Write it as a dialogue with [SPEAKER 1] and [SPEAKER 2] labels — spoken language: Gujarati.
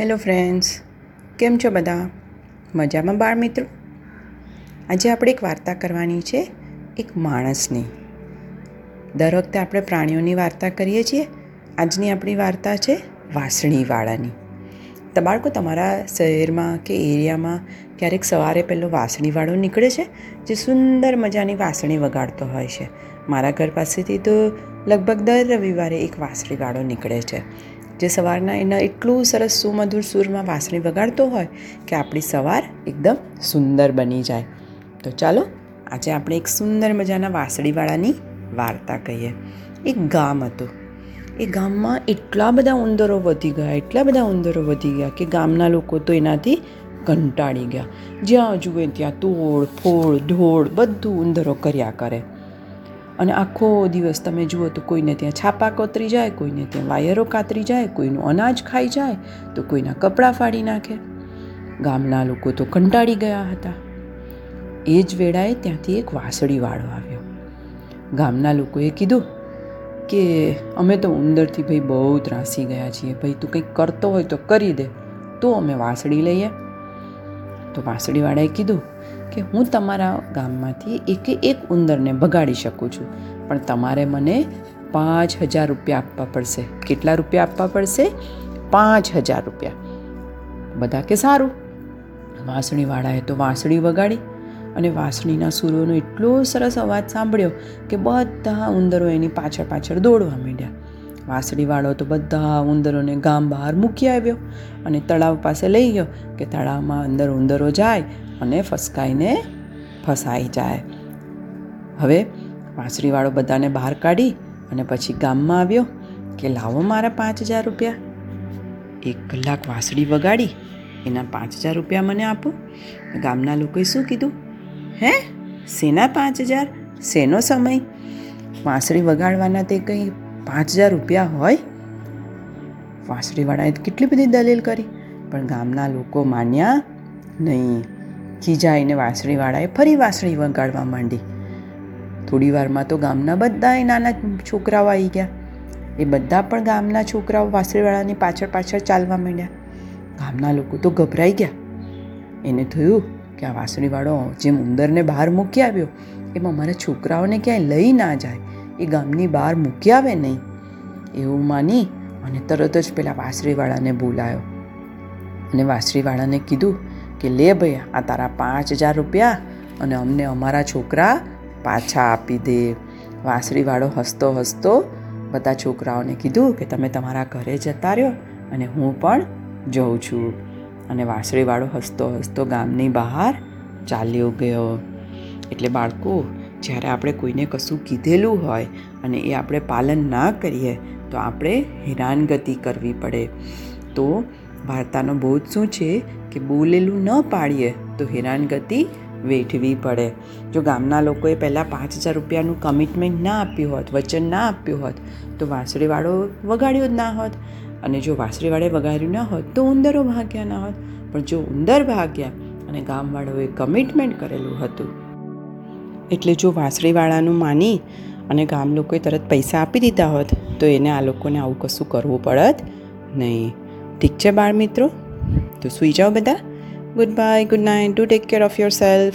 [SPEAKER 1] હેલો ફ્રેન્ડ્સ, કેમ છો બધા? મજામાં બાળ મિત્રો? આજે આપણે એક વાર્તા કરવાની છે, એક માણસની. દર વખતે આપણે પ્રાણીઓની વાર્તા કરીએ છીએ. આજની આપણી વાર્તા છે વાસણીવાળાની તો બાળકો, તમારા શહેરમાં કે એરિયામાં ક્યારેક સવારે પહેલો વાસણીવાળો નીકળે છે, જે સુંદર મજાની વાસણી વગાડતો હોય છે. મારા ઘર પાસેથી તો લગભગ દર રવિવારે એક વાસણીવાળો નીકળે છે. જે સવારના એના એટલું સરસ સુમધુર સૂરમાં વાંસળી વગાડતો હોય કે આપણી સવાર એકદમ સુંદર બની જાય. તો ચાલો, આજે આપણે એક સુંદર મજાના વાંસળીવાળાની વાર્તા કહીએ. એક ગામ હતું. એ ગામમાં એટલા બધા ઉંદરો વધી ગયા, એટલા બધા ઉંદરો વધી ગયા કે ગામના લોકો તો એનાથી કંટાળી ગયા. જ્યાં જુએ ત્યાં તોડ, ફોડ ઢોળ બધું ઉંદરો કર્યા કરે. અને આખો દિવસ તમે જુઓ તો કોઈને ત્યાં છાપા કોતરી જાય, કોઈને ત્યાં વાયરો કાતરી જાય, કોઈનું અનાજ ખાઈ જાય, તો કોઈના કપડાં ફાડી નાખે. ગામના લોકો તો કંટાળી ગયા હતા. એ જ વેળાએ ત્યાંથી એક વાસળીવાળો આવ્યો. ગામના લોકોએ કીધું કે, અમે તો ઉંદરથી ભાઈ બહુ ત્રાસી ગયા છીએ. ભાઈ તું કંઈક કરતો હોય તો કરી દે. તો અમે વાસળી લઈએ. તો વાસળીવાળાએ કીધું કે હું તમારા ગામમાંથી એકે એક ઉંદરને ભગાડી શકું છું. પણ તમારે મને પાંચ હજાર રૂપિયા આપવા પડશે. કેટલા રૂપિયા આપવા પડશે? પાંચ હજાર રૂપિયા. બધા કે સારું. વાંસળીવાળાએ તો વાંસળી વગાડી અને વાંસળીના સૂરોનો એટલો સરસ અવાજ સાંભળ્યો કે બધા ઉંદરો એની પાછળ પાછળ દોડવા માંડ્યા. વાંસળીવાળો તો બધા ઉંદરોને ગામ બહાર મૂકી આવ્યો અને તળાવ પાસે લઈ ગયો કે તળાવમાં અંદર ઉંદરો જાય અને ફસકાઈને ફસાઈ જાય. હવે વાંસળીવાળો બધાને બહાર કાઢી અને પછી ગામમાં આવ્યો કે લાવો મારા પાંચ હજાર રૂપિયા. એક કલાક વાંસળી વગાડી, એના પાંચ હજાર રૂપિયા મને આપો. ગામના લોકોએ શું કીધું? હે? શેના પાંચ હજાર? શેનો સમય? વાંસળી વગાડવાના તે કંઈ પાંચ હજાર રૂપિયા હોય? વાંસળીવાળાએ કેટલી બધી દલીલ કરી, પણ ગામના લોકો માન્યા નહીં. ખીજાઈને વાંસળીવાળાએ ફરી વાંસળી વગાડવા માંડી. થોડી વારમાં તો ગામના બધા નાના છોકરાઓ આવી ગયા. એ બધા પણ ગામના છોકરાઓ વાંસળીવાળાની પાછળ પાછળ ચાલવા માંડ્યા. ગામના લોકો તો ગભરાઈ ગયા. એને થયું કે આ વાંસળીવાળો જેમ ઉંદરને બહાર મૂકી આવ્યો, એમાં મારા છોકરાઓને ક્યાંય લઈ ના જાય. એ ગામની બહાર મૂકી આવે નહીં. એવું માની અને તરત જ પેલા વાંસળીવાળાને બોલાયો. અને વાંસળીવાળાને કીધું કે લે ભાઈ આ તારા પાંચ હજાર રૂપિયા અને અમને અમારા છોકરા પાછા આપી દે. વાંસળીવાળો હસતો હસતો બધા છોકરાઓને કીધું કે તમે તમારા ઘરે જતા રહ્યો અને હું પણ જઉં છું. અને વાંસળીવાળો હસતો હસતો ગામની બહાર ચાલ્યો ગયો. એટલે બાળકો, જ્યારે આપણે કોઈને કશું કીધેલું હોય અને એ આપણે પાલન ના કરીએ, તો આપણે હેરાનગતિ કરવી પડે. તો વાર્તાનો બોધ શું છે કે બોલેલું ન પાડીએ તો હેરાનગતિ વેઠવી પડે. જો ગામના લોકોએ પહેલાં પાંચ હજાર રૂપિયાનું કમિટમેન્ટ ના આપ્યું હોત, વચન ના આપ્યું હોત, તો વાંસળીવાળો વગાડ્યો જ ના હોત. અને જો વાંસળીવાળે વગાડ્યું ના હોત તો ઉંદરો ભાગ્યા ના હોત. પણ જો ઉંદર ભાગ્યા અને ગામવાળાઓએ કમિટમેન્ટ કરેલું હતું, એટલે જો વાંસળીવાળાનું માની અને ગામ લોકોએ તરત પૈસા આપી દીધા હોત, તો એને આ લોકોને આવું કશું કરવું પડત નહીં. ઠીક છે બાળ મિત્રો તો સૂઈ જાઓ બધા. Good bye good night do take care of yourself